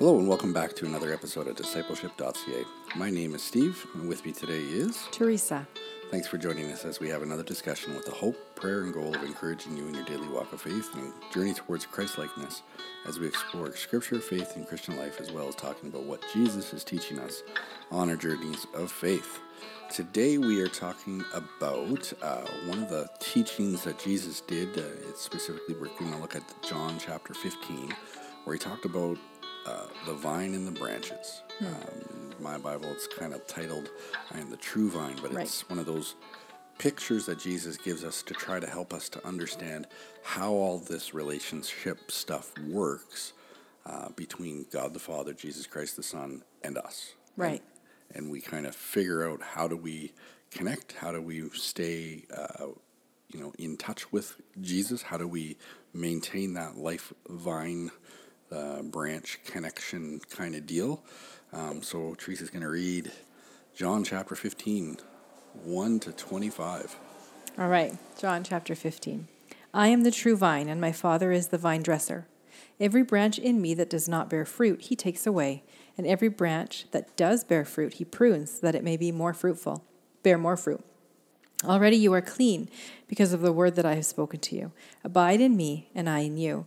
Hello and welcome back to another episode of discipleship.ca. My name is Steve, and with me today is Teresa. Thanks for joining us as we have another discussion with the hope, prayer, and goal of encouraging you in your daily walk of faith and journey towards Christlikeness as we explore scripture, faith, and Christian life, as well as talking about what Jesus is teaching us on our journeys of faith. Today we are talking about uh, one of the teachings that Jesus did. Uh, it's specifically, we're going to look at John chapter 15, where he talked about uh, the vine and the branches. Hmm. Um, my Bible, it's kind of titled I am the true vine, but Right. it's one of those pictures that Jesus gives us to try to help us to understand how all this relationship stuff works uh, between God the Father, Jesus Christ the Son, and us. Right. And, and we kind of figure out how do we connect, how do we stay, uh, you know, in touch with Jesus, how do we maintain that life vine uh, branch connection kind of deal. Um, so Teresa's going to read John chapter 15, 1 to 25. All right, John chapter 15. I am the true vine, and my Father is the vine dresser. Every branch in me that does not bear fruit, he takes away, and every branch that does bear fruit, he prunes, that it may be more fruitful, bear more fruit. Already you are clean because of the word that I have spoken to you. Abide in me, and I in you.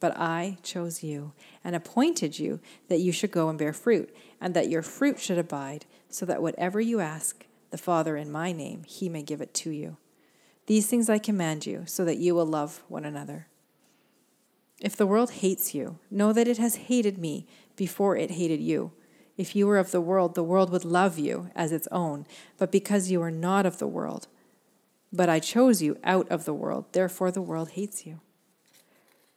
but I chose you, and appointed you that you should go and bear fruit, and that your fruit should abide, so that whatever you ask the Father in my name, he may give it to you. These things I command you, so that you will love one another. If the world hates you, know that it has hated me before it hated you. If you were of the world, the world would love you as its own. But because you are not of the world, but I chose you out of the world, therefore the world hates you.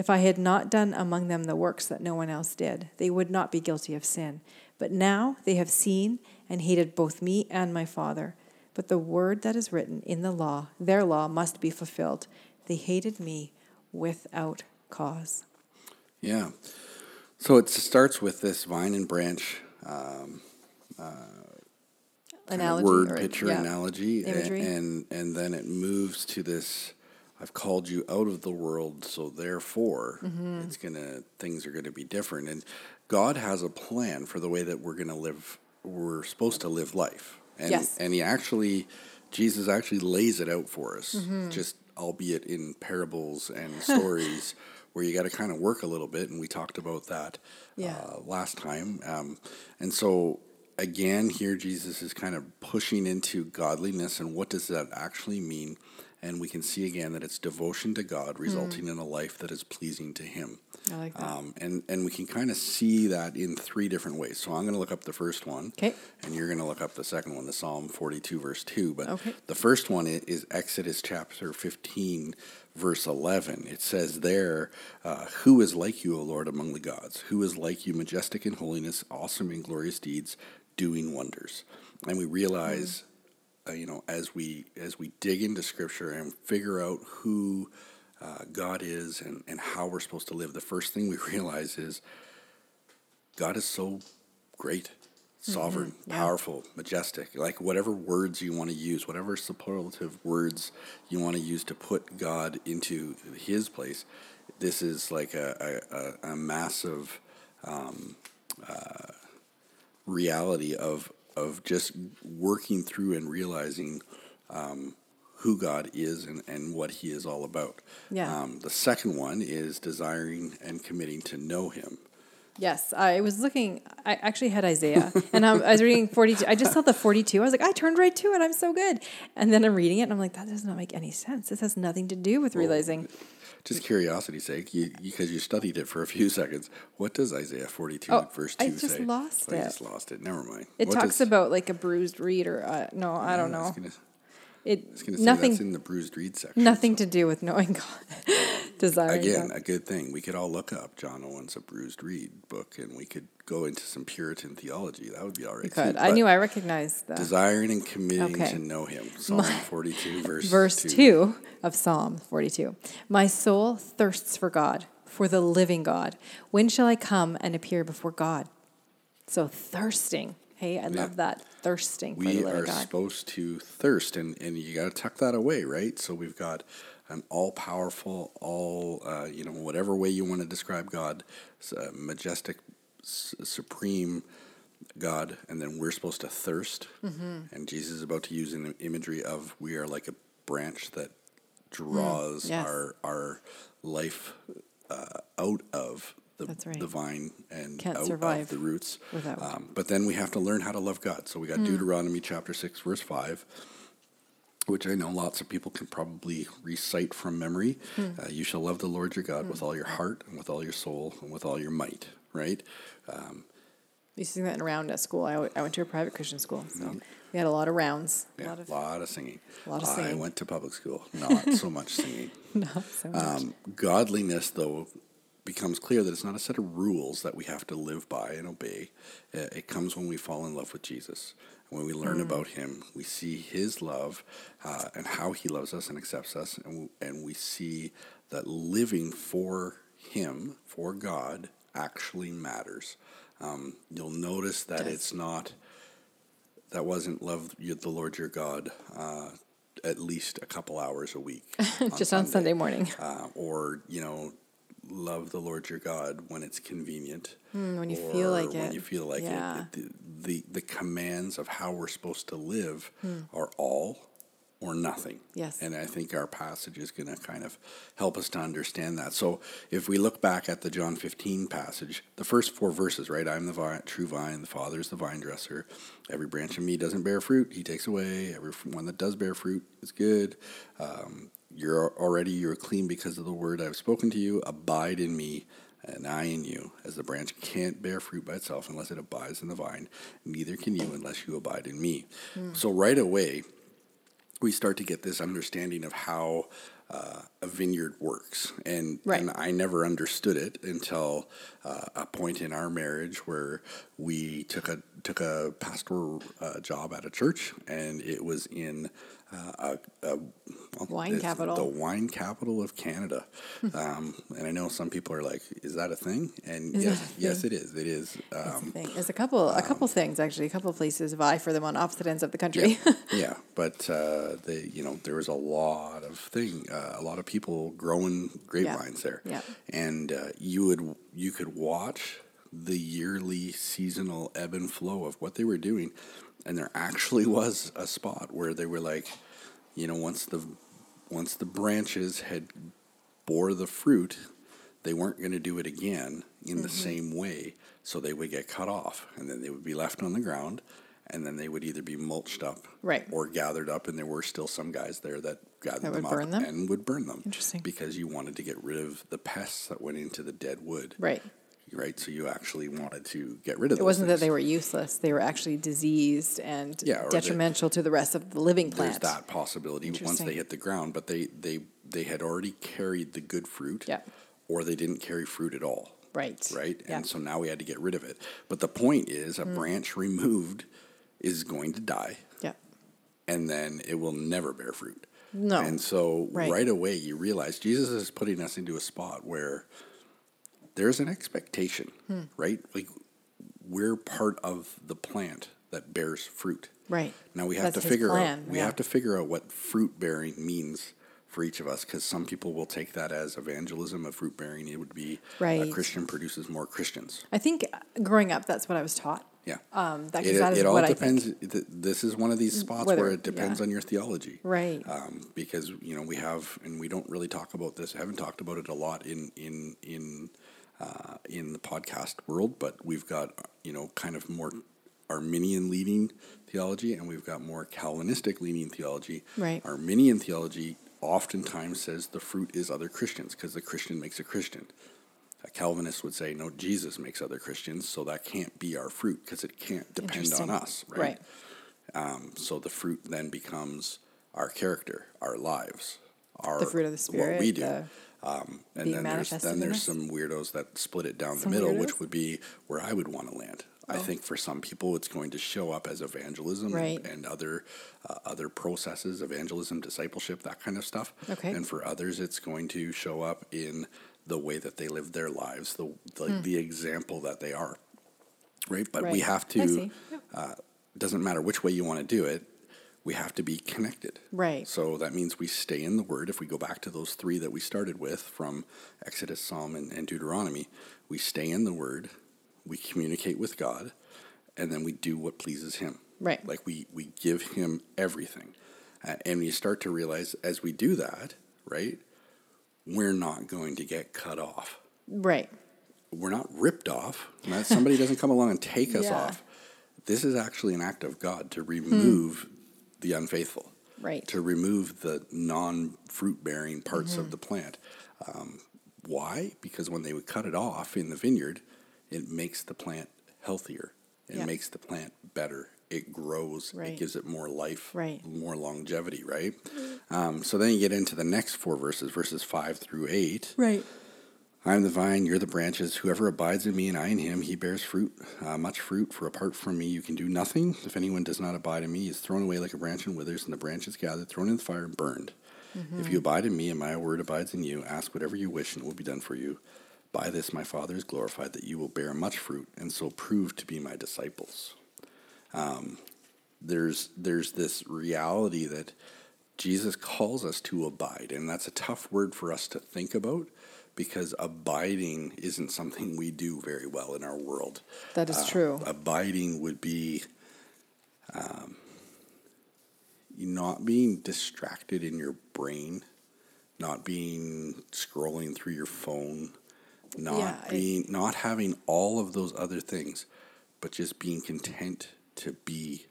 If I had not done among them the works that no one else did, they would not be guilty of sin. But now they have seen and hated both me and my Father. But the word that is written in the law, their law, must be fulfilled. They hated me without cause. Yeah. So it starts with this vine and branch um, of Analogy word or- picture yeah. analogy, a- Imagery. and and then it moves to this. I've called you out of the world, so therefore Mm-hmm. it's gonna things are gonna be different. And God has a plan for the way that we're gonna live. We're supposed to live life, and Yes. and He actually, Jesus actually lays it out for us, Mm-hmm. just albeit in parables and stories. Where you got to kind of work a little bit, and we talked about that Yeah. uh, last time. Um, and so again, here Jesus is kind of pushing into godliness and what does that actually mean? and we can see again that it's devotion to God, resulting in a life that is pleasing to Him. I like that. Um, and and we can kind of see that in three different ways. So I'm going to look up the first one, 'Kay. and you're going to look up the second one, the Psalm 42 verse two. But Okay. the first one is Exodus chapter 15 verse 11. It says there, uh, "Who is like you, O Lord, among the gods? Who is like you, majestic in holiness, awesome in glorious deeds, doing wonders?" And we realize. Uh, you know, as we as we dig into Scripture and figure out who uh, God is and, and how we're supposed to live, the first thing we realize is God is so great, sovereign, yeah. powerful, majestic. Like whatever words you want to use, whatever superlative words you want to use to put God into His place, this is like a a, a, a massive um, uh, reality of of just working through and realizing um, who God is and, and what He is all about. Yeah. Um, the second one is desiring and committing to know Him. Yes, I was looking. I actually had Isaiah, and I, I was reading forty-two. I just saw the forty-two. I was like, I turned right to it. I'm so good. And then I'm reading it, and I'm like, that does not make any sense. This has nothing to do with realizing. Just curiosity's sake, you because you studied it for a few seconds. What does Isaiah forty-two Oh, verse I two just say? lost Oh, it. I just lost it. Never mind. It What talks does- about like a bruised reed, or uh, no, I don't I know. It was gonna say nothing, that's in the bruised reed section. nothing to do with knowing God, desiring Again, God. a good thing. We could all look up John Owen's A Bruised Reed book, and we could go into some Puritan theology. That would be all right. Too. could. I But knew I recognized the desiring and committing Okay. to know Him. Psalm forty-two, verse verse 2 of Psalm 42. My soul thirsts for God, for the living God. When shall I come and appear before God? So thirsting. Hey, I love that. Thirsting for we are supposed to thirst and, and you got to tuck that away right so we've got an all-powerful all uh, you know whatever way you want to describe god uh, majestic s- supreme god and then we're supposed to thirst Mm-hmm. and jesus is about to use an imagery of we are like a branch that draws Mm, yes. our our life uh, out of the, That's right. the vine and Can't out survive of the roots without. um, but then we have to learn how to love God. So we got Deuteronomy chapter 6, verse 5, which I know lots of people can probably recite from memory. Uh, you shall love the Lord your God with all your heart and with all your soul and with all your might, right? Um, We sing that in round at school. I, w- I went to a private Christian school, so we had a lot of rounds. A Mm-hmm. lot of lot of singing. a lot of singing. I went to public school, not so much singing. not so much. Um, godliness, though, becomes clear that it's not a set of rules that we have to live by and obey. It comes when we fall in love with Jesus. When we learn about Him, we see His love uh, and how He loves us and accepts us, and, and we see that living for Him, for God, actually matters. Um, you'll notice that it's not, that wasn't love the Lord your God uh, at least a couple hours a week. Just on Sunday morning. uh, or you know love the lord your god when it's convenient Mm, when you feel like when it. When you feel like Yeah. it, it the, the the commands of how we're supposed to live Hmm. are all or nothing Yes. and i think our passage is going to kind of help us to understand that so if we look back at the john 15 passage the first four verses right i'm the vine, true vine the father is the vine dresser every branch in me doesn't bear fruit he takes away every one that does bear fruit is good um, you're already you're clean because of the word I've spoken to you. Abide in me, and I in you. As the branch can't bear fruit by itself unless it abides in the vine, neither can you unless you abide in me. So right away, we start to get this understanding of how uh, a vineyard works, and Right. and I never understood it until uh, a point in our marriage where we took a took a pastoral uh, job at a church, and it was in uh, a, a well, Wine capital. the wine capital of Canada. um, and I know some people are like, "Is that a thing?" And Is yes, a yes, it is. It is. Um, thing. There's a couple, a couple things actually. A couple places vie for them on opposite ends of the country. yeah, yeah, but uh, they, you know, there was a lot of thing, uh, a lot of people growing grapevines there, yeah. and uh, you would you could watch the yearly seasonal ebb and flow of what they were doing, and there actually was a spot where they were like, you know, once the once the branches had bore the fruit, they weren't going to do it again in the same way, so they would get cut off, and then they would be left on the ground, and then they would either be mulched up Right. or gathered up, and there were still some guys there that gathered That them would up burn them? and would burn them. Interesting. Because you wanted to get rid of the pests that went into the dead wood. Right. Right. So you actually wanted to get rid of. Them. It wasn't that they were useless; they were actually diseased and Yeah, or they- detrimental to the rest of the living There's that possibility once they hit the ground, but they they they had already carried the good fruit. Yeah. Or they didn't carry fruit at all. Right. Right. Yeah. And so now we had to get rid of it. But the point is, Mm. a branch removed is going to die. Yeah. and then it will never bear fruit. No. And so Right. right. away you realize Jesus is putting us into a spot where there's an expectation, Hmm. right? Like we're part of the plant that bears fruit. Right. Now we have That's to figure plan, out we yeah. have to figure out what fruit bearing means for each of us because some people will take that as evangelism of fruit bearing. It would be Right. a Christian produces more Christians. I think growing up, that's what I was taught. Yeah. Um, that, it, that it all depends. This is one of these spots Whether- where it depends yeah. on your theology, Right. Um, because you know we have, and we don't really talk about this. I Haven't talked about it a lot in in in uh, in the podcast world, but we've got you know kind of more Arminian leading theology, and we've got more Calvinistic leading theology. Right. Arminian theology oftentimes says the fruit is other Christians because the Christian makes a Christian. A Calvinist would say, no, Jesus makes other Christians, so that can't be our fruit because it can't depend on us, right? Right. Um, so the fruit then becomes our character, our lives, our The fruit of the Spirit, what we do. the um, and then there's then there's some weirdos that split it down Some the middle, weirdos? Oh. which would be where I would want to land. I think for some people it's going to show up as evangelism Right. and, and other uh, other processes, evangelism, discipleship, that kind of stuff. Okay. And for others, it's going to show up in the way that they live their lives, the the, Hmm. the example that they are. Right, but we have to. Yep. Uh, doesn't matter which way you want to do it. We have to be connected. Right. So that means we stay in the Word. If we go back to those three that we started with from Exodus, Psalm, and, and Deuteronomy, we stay in the Word, we communicate with God, and then we do what pleases Him. Right. Like we, we give Him everything. Uh, and you start to realize as we do that, right, we're not going to get cut off. Right. We're not ripped off. Not- Somebody doesn't come along and take us Yeah. off. This is actually an act of God to remove the unfaithful Right. to remove the non fruit bearing parts Mm-hmm. of the plant. Um, why? Because when they would cut it off in the vineyard, it makes the plant healthier. It Yeah. makes the plant better. It grows. Right. It gives it more life, Right. more longevity, right? Um, so then you get into the next four verses, verses five through eight. Right. I am the vine, you're the branches. Whoever abides in me and I in him, he bears fruit, uh, much fruit. For apart from me, you can do nothing. If anyone does not abide in me, he is thrown away like a branch and withers, and the branch is gathered, thrown in the fire, and burned. If you abide in me and my word abides in you, ask whatever you wish, and it will be done for you. By this my Father is glorified, that you will bear much fruit, and so prove to be my disciples. Um, there's there's this reality that Jesus calls us to abide, and that's a tough word for us to think about because abiding isn't something we do very well in our world. That is Uh, true. Abiding would be um, not being distracted in your brain, not being scrolling through your phone, not Yeah, being not having all of those other things, but just being content to be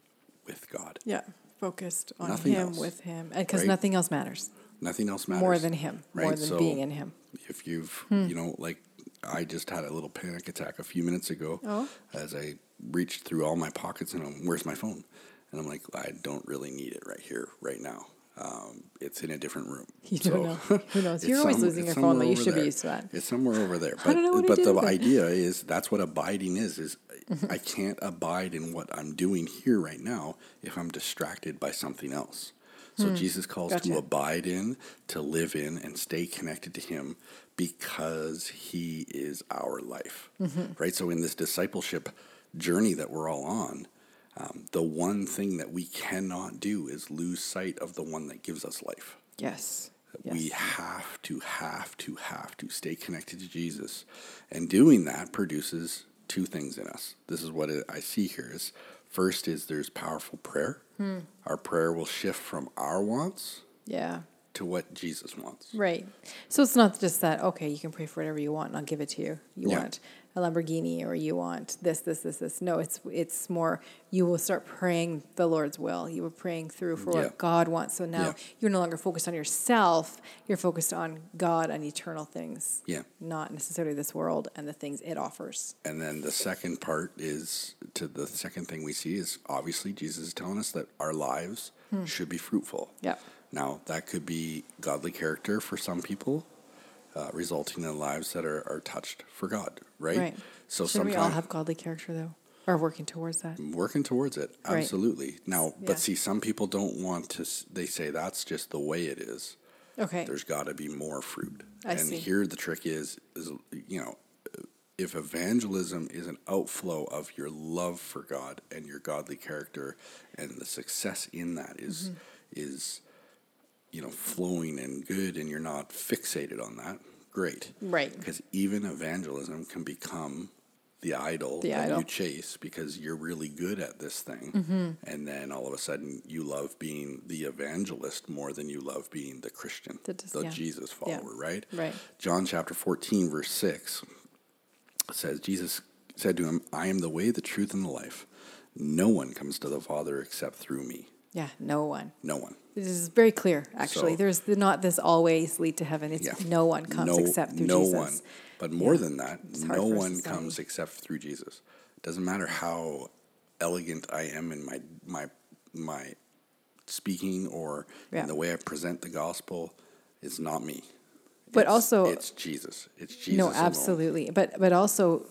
with God. Yeah. Focused on Nothing Him, else, with Him, because right? nothing else matters Nothing else matters. more than Him, more than So- being in Him. if you've Hmm. you know like i just had a little panic attack a few minutes ago Oh. as i reached through all my pockets and I'm, where's my phone and i'm like i don't really need it right here right now um, it's in a different room You don't know. Who knows? You're always some- losing your phone, but you should be used to that. it's somewhere over there but, don't know what I but the idea is that's what abiding is is i can't abide in what i'm doing here right now if i'm distracted by something else so jesus calls Hmm. Gotcha. to abide in, to live in, and stay connected to Him because He is our life. Mm-hmm. Right? So, in this discipleship journey that we're all on, um, the one thing that we cannot do is lose sight of the one that gives us life. Yes. We have to, have to, have to stay connected to Jesus. And doing that produces two things in us. This is what I see here is first is there's powerful prayer. Hmm. Our prayer will shift from our wants Yeah. to what Jesus wants. Right. So it's not just that, okay, you can pray for whatever you want and I'll give it to you. You Yeah. want a Lamborghini or you want this, this, this, this. No, it's it's more you will start praying the Lord's will. You were praying through for Yeah. what God wants. So now Yeah. you're no longer focused on yourself. You're focused on God and eternal things. Yeah. Not necessarily this world and the things it offers. And then the second part is to the second thing we see is obviously Jesus is telling us that our lives Hmm. should be fruitful. Yeah. Now, that could be godly character for some people, uh, resulting in lives that are, are touched for God, right? Right. So Should we all have godly character though? Or working towards that? working towards it, Right. absolutely. Now, Yeah. but see, some people don't want to, they say that's just the way it is. Okay. There's got to be more fruit. I and see. here the trick is, is, you know, if evangelism is an outflow of your love for God and your godly character, and the success in that is- Mm-hmm. is, you know, flowing and good, and you're not fixated on that, great. Right. Because even evangelism can become the idol The that idol. you chase because you're really good at this thing, mm-hmm. and then all of a sudden you love being the evangelist more than you love being the Christian, The the yeah. Jesus Yeah. follower, right? Right. John chapter 14, verse 6 says, Jesus said to him, I am the way, the truth, and the life. No one comes to the Father except through me. Yeah, no one. No one. This is very clear, actually. So- There's the, not this always lead to heaven. It's Yeah. no one comes no, except through no Jesus. No one. But more Yeah. than that, no one comes except through Jesus. It Doesn't matter how elegant I am in my my my speaking or Yeah. in the way I present the gospel. It's not me. But It's- also- it's Jesus. It's Jesus. no, alone. absolutely. But but also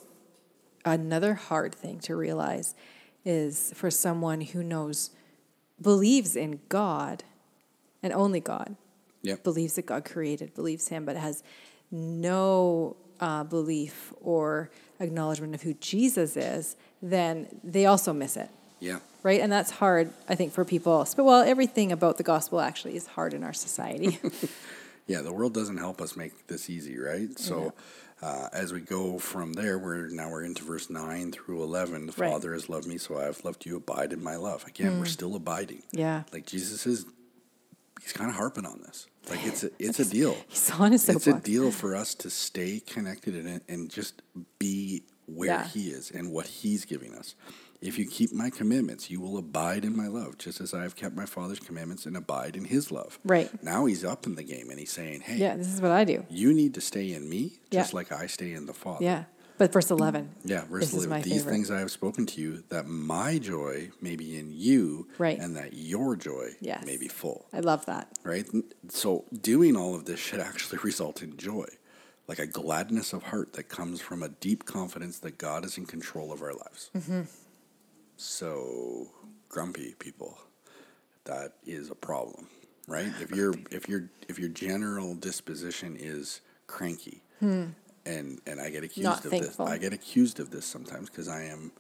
another hard thing to realize is for someone who knows believes in God and only God, Yep. believes that God created, believes him, but has no uh, belief or acknowledgement of who Jesus is, then they also miss it. Yeah. right? And that's hard, I think, for people. But well, everything about the gospel actually is hard in our society. Yeah, the world doesn't help us make this easy, right? So, uh, as we go from there, we're now we're into verse nine through eleven. The Right. Father has loved me, so I have loved you. Abide in my love. Again, we're still abiding. yeah, Like Jesus is, he's kind of harping on this. Like it's a, it's a deal. he's on his It's a deal for us to stay connected and and just be where Yeah. He is and what He's giving us. If you keep my commandments, you will abide in my love, just as I have kept my Father's commandments and abide in His love. Right. Now He's up in the game and He's saying, "Hey, Yeah, this is what I do. you need to stay in me, Yeah. just like I stay in the Father." Yeah, but verse eleven. Yeah, verse This is 11. my These favorite. things I have spoken to you, that my joy may be in you, Right. and that your joy Yes. may be full. I love that. Right? So doing all of this should actually result in joy, like a gladness of heart that comes from a deep confidence that God is in control of our lives. Mm-hmm. So grumpy people, that is a problem, right? If your if your if your general disposition is cranky, and and I get accused Hmm. Not of thankful. this, I get accused of this sometimes because I am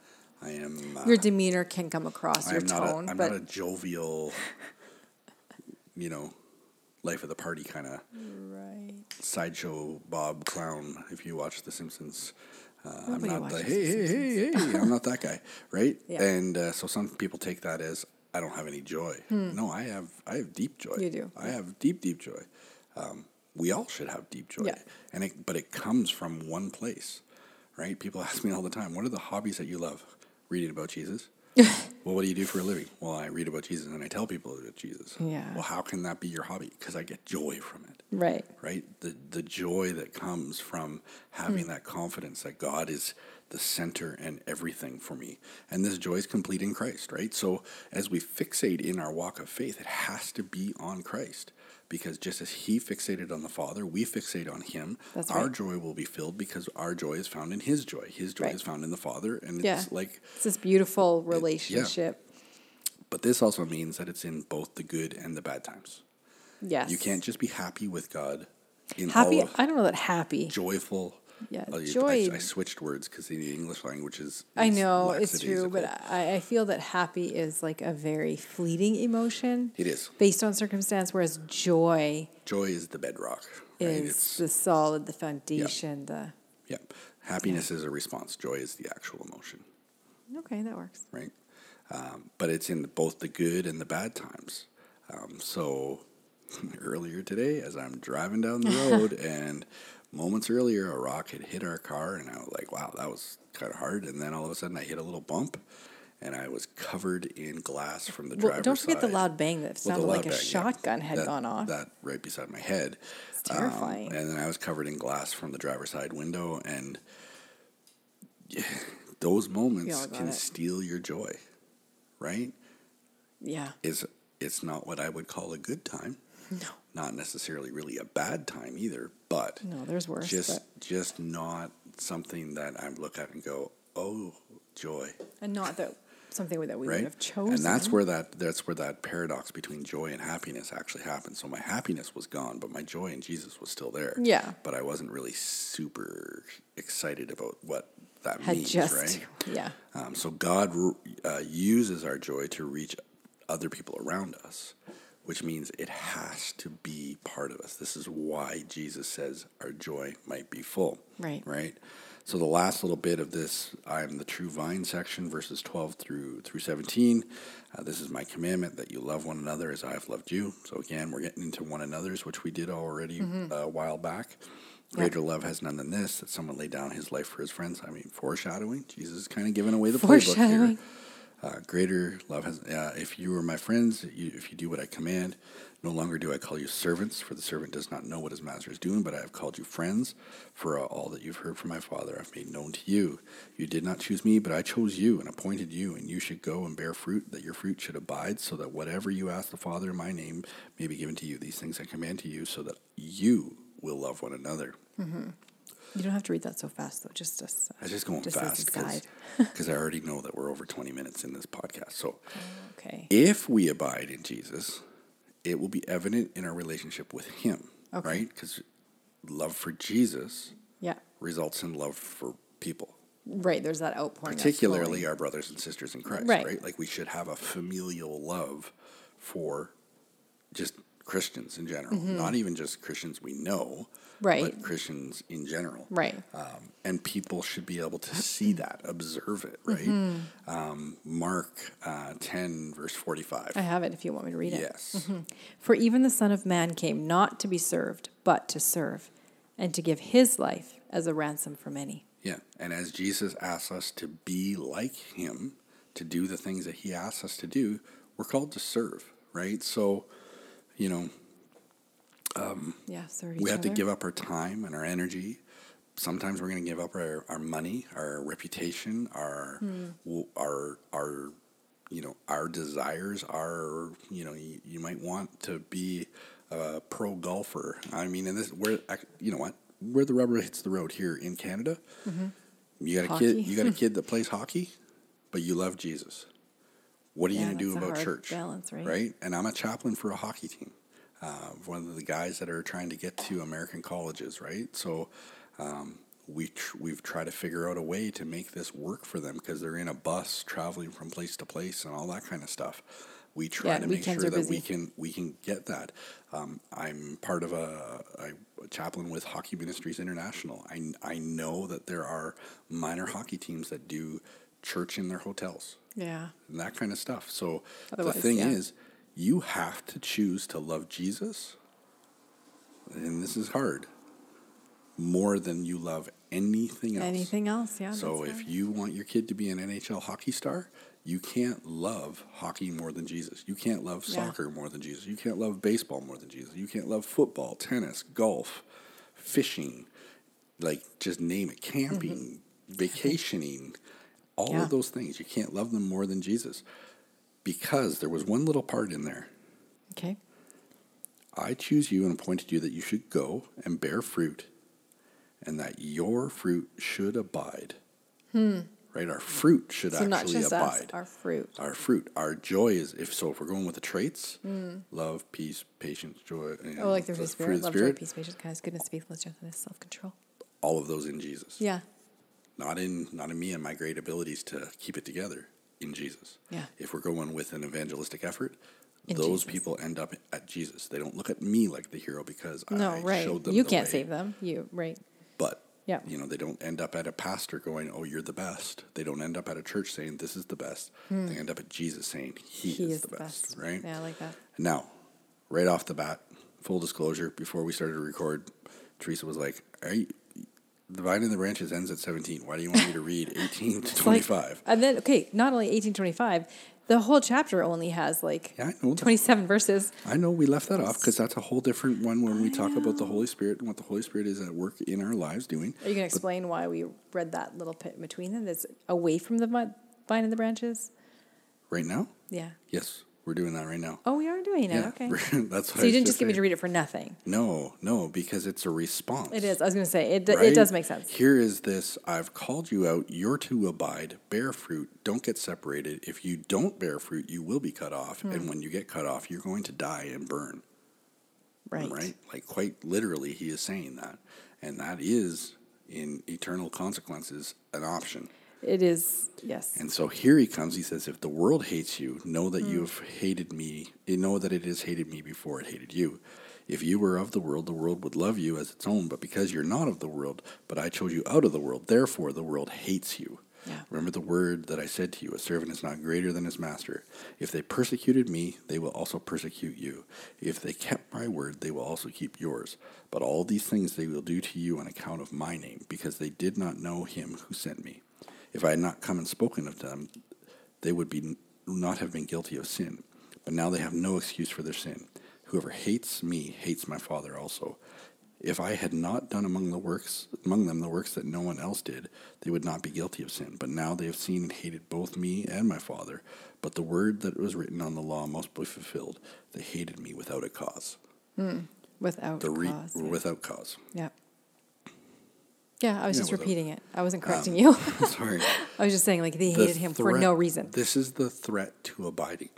I am uh, Your demeanor can come across I your tone, a, I'm but not a jovial, you know, life of the party kind of right. sideshow Bob clown. If you watch The Simpsons, uh, I'm not the hey hey hey hey. I'm not that guy, right? Yeah. And uh, so some people take that as I don't have any joy. No, I have I have deep joy. Hmm. You do, I have deep deep joy. Um, we all should have deep joy, Yeah. and it, but it comes from one place, right? People ask me all the time, "What are the hobbies that you love?" Reading about Jesus. well, what do you do for a living? Well, I read about Jesus and I tell people about Jesus. Yeah. Well, how can that be your hobby? Because I get joy from it Right. right? The the joy that comes from having hmm. that confidence that God is the center and everything for me. And this joy is complete in Christ, right? So as we fixate in our walk of faith, it has to be on Christ. Because just as he fixated on the Father, we fixate on him. That's our right. joy will be filled because our joy is found in his joy. His joy Right. is found in the Father. And Yeah. it's like It's this beautiful relationship. but this also means that it's in both the good and the bad times. Yes. You can't just be happy with God in happy. all of I don't know that happy. joyful. Yeah, Oh, joy- I, I switched words because the English language is. I know it's true, but. I, I feel that happy is like a very fleeting emotion it is. based on circumstance, whereas joy Joy is the bedrock. Right? is It's the solid, the foundation, the yeah. Happiness is a response. Joy is the actual emotion, okay, that works. right? Um, but it's in both the good and the bad times. Um, so earlier today as I'm driving down the road, and moments earlier, a rock had hit our car, and I was like, wow, that was kind of hard. And then all of a sudden, I hit a little bump, and I was covered in glass from the Well, driver's don't forget the loud bang that sounded loud like a bang, yeah. shotgun had That- gone off. That right beside my head. It's terrifying. Um, and then I was covered in glass from the driver's side window, and yeah, those moments can it. steal your joy, right? yeah. It's it's not what I would call a good time, No. not necessarily really a bad time either, but No, there's worse. just but, just not something that I look at and go, oh, joy, and not that something that we would right? have chosen. And that's where that that's where that paradox between joy and happiness actually happens. So my happiness was gone, but my joy in Jesus was still there. Yeah. But I wasn't really super excited about what that had means, just right? yeah. Um, so God uh, uses our joy to reach other people around us, which means it has to be part of us. This is why Jesus says our joy might be full. Right. Right. So the last little bit of this, I am the true vine section, verses twelve through through seventeen. Uh, this is my commandment that you love one another as I have loved you. So again, we're getting into one another's, which we did already Mm-hmm. uh, a while back. Greater love has none than this, that someone lay down his life for his friends. I mean, foreshadowing. Jesus is kind of giving away the playbook here. Uh, greater love has. Uh, if you are my friends, you, if you do what I command, no longer do I call you servants, for the servant does not know what his master is doing, but I have called you friends. For all that you've heard from my Father, I've made known to you. You did not choose me, but I chose you and appointed you, and you should go and bear fruit, that your fruit should abide, so that whatever you ask the Father in my name may be given to you. These things I command to you, so that you will love one another. You don't have to read that so fast though. Just us. I was just going Just as fast because I already know that we're over 20 minutes in this podcast. So oh, Okay. if we abide in Jesus, it will be evident in our relationship with Him, Okay. right? Because love for Jesus Yeah. results in love for people, Right. There's that outpouring. particularly our brothers and sisters in Christ, Right. right. Like we should have a familial love for just Christians in general, not even just Christians we know, Mm-hmm. Right. but Christians in general. Right. Um, and people should be able to see that, observe it, right? Mm-hmm. Um, Mark uh, 10, verse 45. I have it if you want me to read it. Yes. For even the Son of Man came not to be served, but to serve, and to give his life as a ransom for many. Yeah. And as Jesus asks us to be like him, to do the things that he asks us to do, we're called to serve, right? So, you know, Yeah, serve we have to give up our time and our energy. Sometimes we're going to give up our, our money, our reputation, our w- our our you know our desires. Our you know you, you might want to be a pro golfer. I mean, and this where you know what where the rubber hits the road here in Canada. You got a Mm-hmm. Hockey. kid. You got a kid that plays hockey, but you love Jesus. What are you going to do about church? balance, right? Right. And I'm a chaplain for a hockey team. Uh, one of the guys that are trying to get to American colleges, right? So um, we tr- we've tried to figure out a way to make this work for them because they're in a bus traveling from place to place and all that kind of stuff. We try Yeah, to make sure that we can we can get that. Um, I'm part of a, a chaplain with Hockey Ministries International. I I know that there are minor hockey teams that do church in their hotels Yeah. and that kind of stuff. So Otherwise, the thing yeah. is, you have to choose to love Jesus, and this is hard, more than you love anything else. Anything else? Yeah. So if right. you want your kid to be an NHL hockey star, you can't love hockey more than Jesus. You can't love Yeah. soccer more than Jesus. You can't love baseball more than Jesus. You can't love football, tennis, golf, fishing, like just name it, mm-hmm. camping, vacationing, all Yeah. of those things. You can't love them more than Jesus. Because there was one little part in there. Okay. I choose you and appointed you that you should go and bear fruit, and that your fruit should abide. Right? Our fruit should Hmm. So not actually just us, abide. our fruit. Our fruit, our joy is if so. If we're going with the traits, love, peace, patience, joy. and Hmm. Oh, like the fruit Spirit, of the love, joy, peace, patience, kindness, goodness, faithfulness, gentleness, self-control. all of those in Jesus. Yeah. Not in not in me and my great abilities to keep it together. In Jesus. Yeah. If we're going with an evangelistic effort, In those Jesus. people end up at Jesus. They don't look at me like the hero because No, I right. showed them. You the can't way. save them. You right. But Yeah. you know, they don't end up at a pastor going, "Oh, you're the best." They don't end up at a church saying, "This is the best." They end up at Jesus saying, "He, Hmm. He is, the best." Right Yeah, I like that. now, right off the bat, full disclosure, before we started to record, Teresa was like, "Are you?" The vine and the branches ends at 17. Why do you want me to read 18 to It's like- 25? and then, okay, not only 1825, the whole chapter only has like Yeah, I know that. 27 verses. I know we left that off because that's a whole different one when we talk about the Holy Spirit and what the Holy Spirit is at work in our lives doing. Are you going to explain why we read that little bit between them that's away from the vine and the branches? Right now? Yeah. Yes, we're doing that right now. Oh, we are doing it. Yeah, okay. that's what So I you didn't just get me to read it for nothing. No, no, because it's a response. It is. I was going to say it. d right? It does make sense. Here is this I've called you out, you're to abide, bear fruit, don't get separated. If you don't bear fruit, you will be cut off. Hmm. And when you get cut off, you're going to die and burn. Right. Right? Like, quite literally, he is saying that. And that is, in eternal consequences, an option. It is. Yes. And so here he comes. He says, If the world hates you, know that mm. you have hated me. You know that it has hated me before it hated you. If you were of the world, the world would love you as its own. But because you're not of the world, but I chose you out of the world, therefore the world hates you. Yeah. Remember the word that I said to you a servant is not greater than his master. If they persecuted me, they will also persecute you. If they kept my word, they will also keep yours. But all these things they will do to you on account of my name, because they did not know him who sent me. If I had not come and spoken of them, they would be not have been guilty of sin. But now they have no excuse for their sin. Whoever hates me hates my Father also. If I had not done among the works among them the works that no one else did, they would not be guilty of sin. But now they have seen and hated both me and my Father. But the word that was written on the law must be fulfilled. They hated me without a cause. Hmm. Without The re- cause. without cause. Yeah. Yeah, I was just repeating it. I wasn't correcting um, you. Sorry. I was just saying, like, they the hated him for no reason. This is the threat to abiding.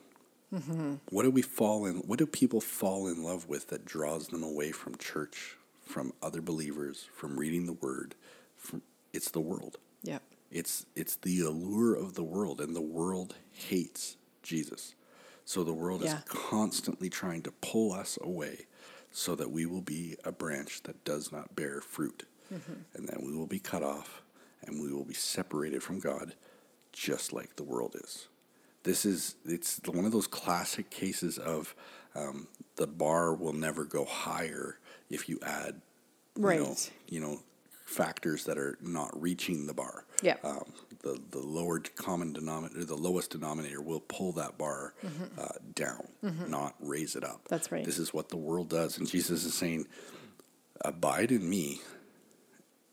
Mm-hmm. What do we fall in? What do people fall in love with that draws them away from church, from other believers, from reading the Word? From, it's the world. Yeah. It's it's the allure of the world, and the world hates Jesus. So the world Yeah. is constantly trying to pull us away, so that we will be a branch that does not bear fruit, and then we will be cut off, and we will be separated from God, just like the world is. This is it's one of those classic cases of um, the bar will never go higher if you add, you know, Right. you know, factors that are not reaching the bar. Yeah. Um, the the lower common denominator, the lowest denominator, will pull that bar uh, down, not raise it up. Mm-hmm. That's right. This is what the world does, and Jesus is saying, "Abide in me,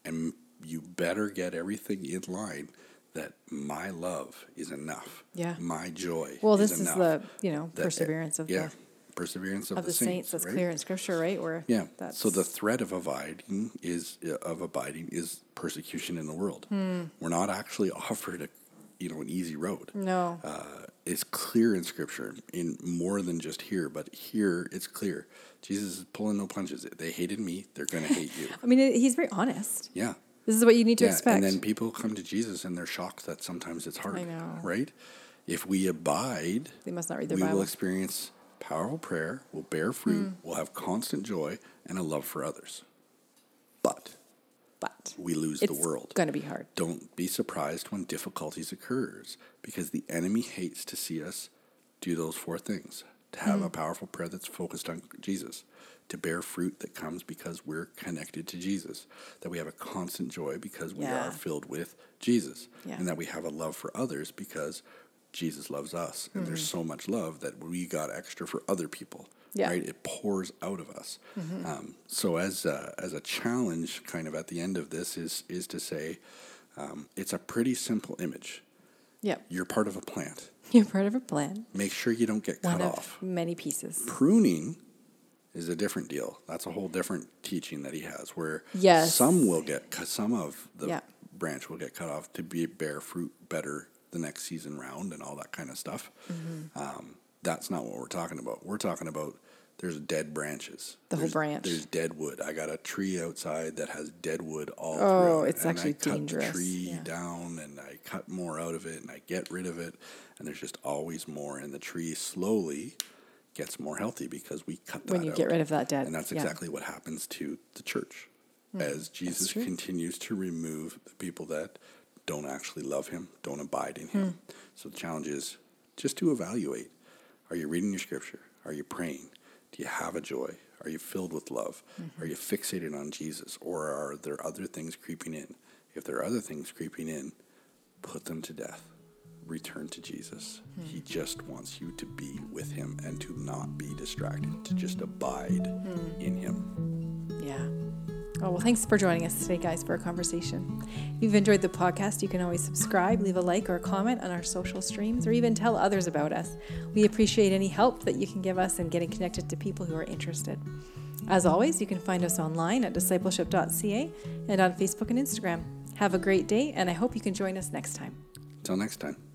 and you better get everything in line." That my love is enough. Yeah. My joy. Well, is this is the, you know, That- perseverance of yeah, the perseverance of, of the saints. That's right? clear in Scripture, right? Where Yeah. That's, So the threat of abiding is uh, of abiding is persecution in the world. Hmm. We're not actually offered a you know an easy road. no. Uh, it's clear in Scripture, in more than just here, but here it's clear. Jesus is pulling no punches. They hated me; they're going to hate you. I mean, he's very honest. Yeah. This is what you need to yeah, expect. and then people come to Jesus and they're shocked that sometimes it's hard. I know. Right? If we abide, they must not read their we will Bible. experience powerful prayer, we'll bear fruit, hmm. we'll have constant joy, and a love for others. But we lose the world. It's going to be hard. Don't be surprised when difficulties occurs because the enemy hates to see us do those four things. To have Hmm. a powerful prayer that's focused on Jesus, to bear fruit that comes because we're connected to Jesus, that we have a constant joy because we Yeah. are filled with Jesus, Yeah. and that we have a love for others because Jesus loves us. And there's Mm-hmm. so much love that we got extra for other people. Yeah. Mm-hmm. Right? It pours out of us. Um, so as a, as a challenge, kind of at the end of this, is is to say, um, it's a pretty simple image. Yep. You're part of a plant. You're part of a plan. Make sure you don't get One cut of off. many pieces. Pruning is a different deal. That's a whole different teaching that he has, where Yes. some will get some of the Yeah. branch will get cut off to be bear fruit better the next season round and all that kind of stuff. Mm-hmm. Um, that's not what we're talking about. We're talking about there's dead branches. The whole There's- branch. There's dead wood. I got a tree outside that has dead wood all Oh, throughout. it, it's and actually I cut dangerous. the tree Yeah. down and I cut more out of it and I get rid of it and there's just always more and the tree slowly gets more healthy because we cut that When you out. get rid of that dead. And that's yeah. Exactly what happens to the church as Jesus continues to remove the people that don't actually love him, don't abide in him. Hmm. So the challenge is just to evaluate. Are you reading your scripture? Are you praying? Do you have a joy? Are you filled with love? Mm-hmm. Are you fixated on Jesus? Or are there other things creeping in? If there are other things creeping in, put them to death. Return to Jesus. Hmm. He just wants you to be with him and to not be distracted, to just abide Hmm. in him. Yeah. Oh, well, thanks for joining us today, guys, for a conversation. If you've enjoyed the podcast, you can always subscribe, leave a like or a comment on our social streams, or even tell others about us. We appreciate any help that you can give us in getting connected to people who are interested. As always, you can find us online at discipleship.ca and on Facebook and Instagram. Have a great day, and I hope you can join us next time. Until next time.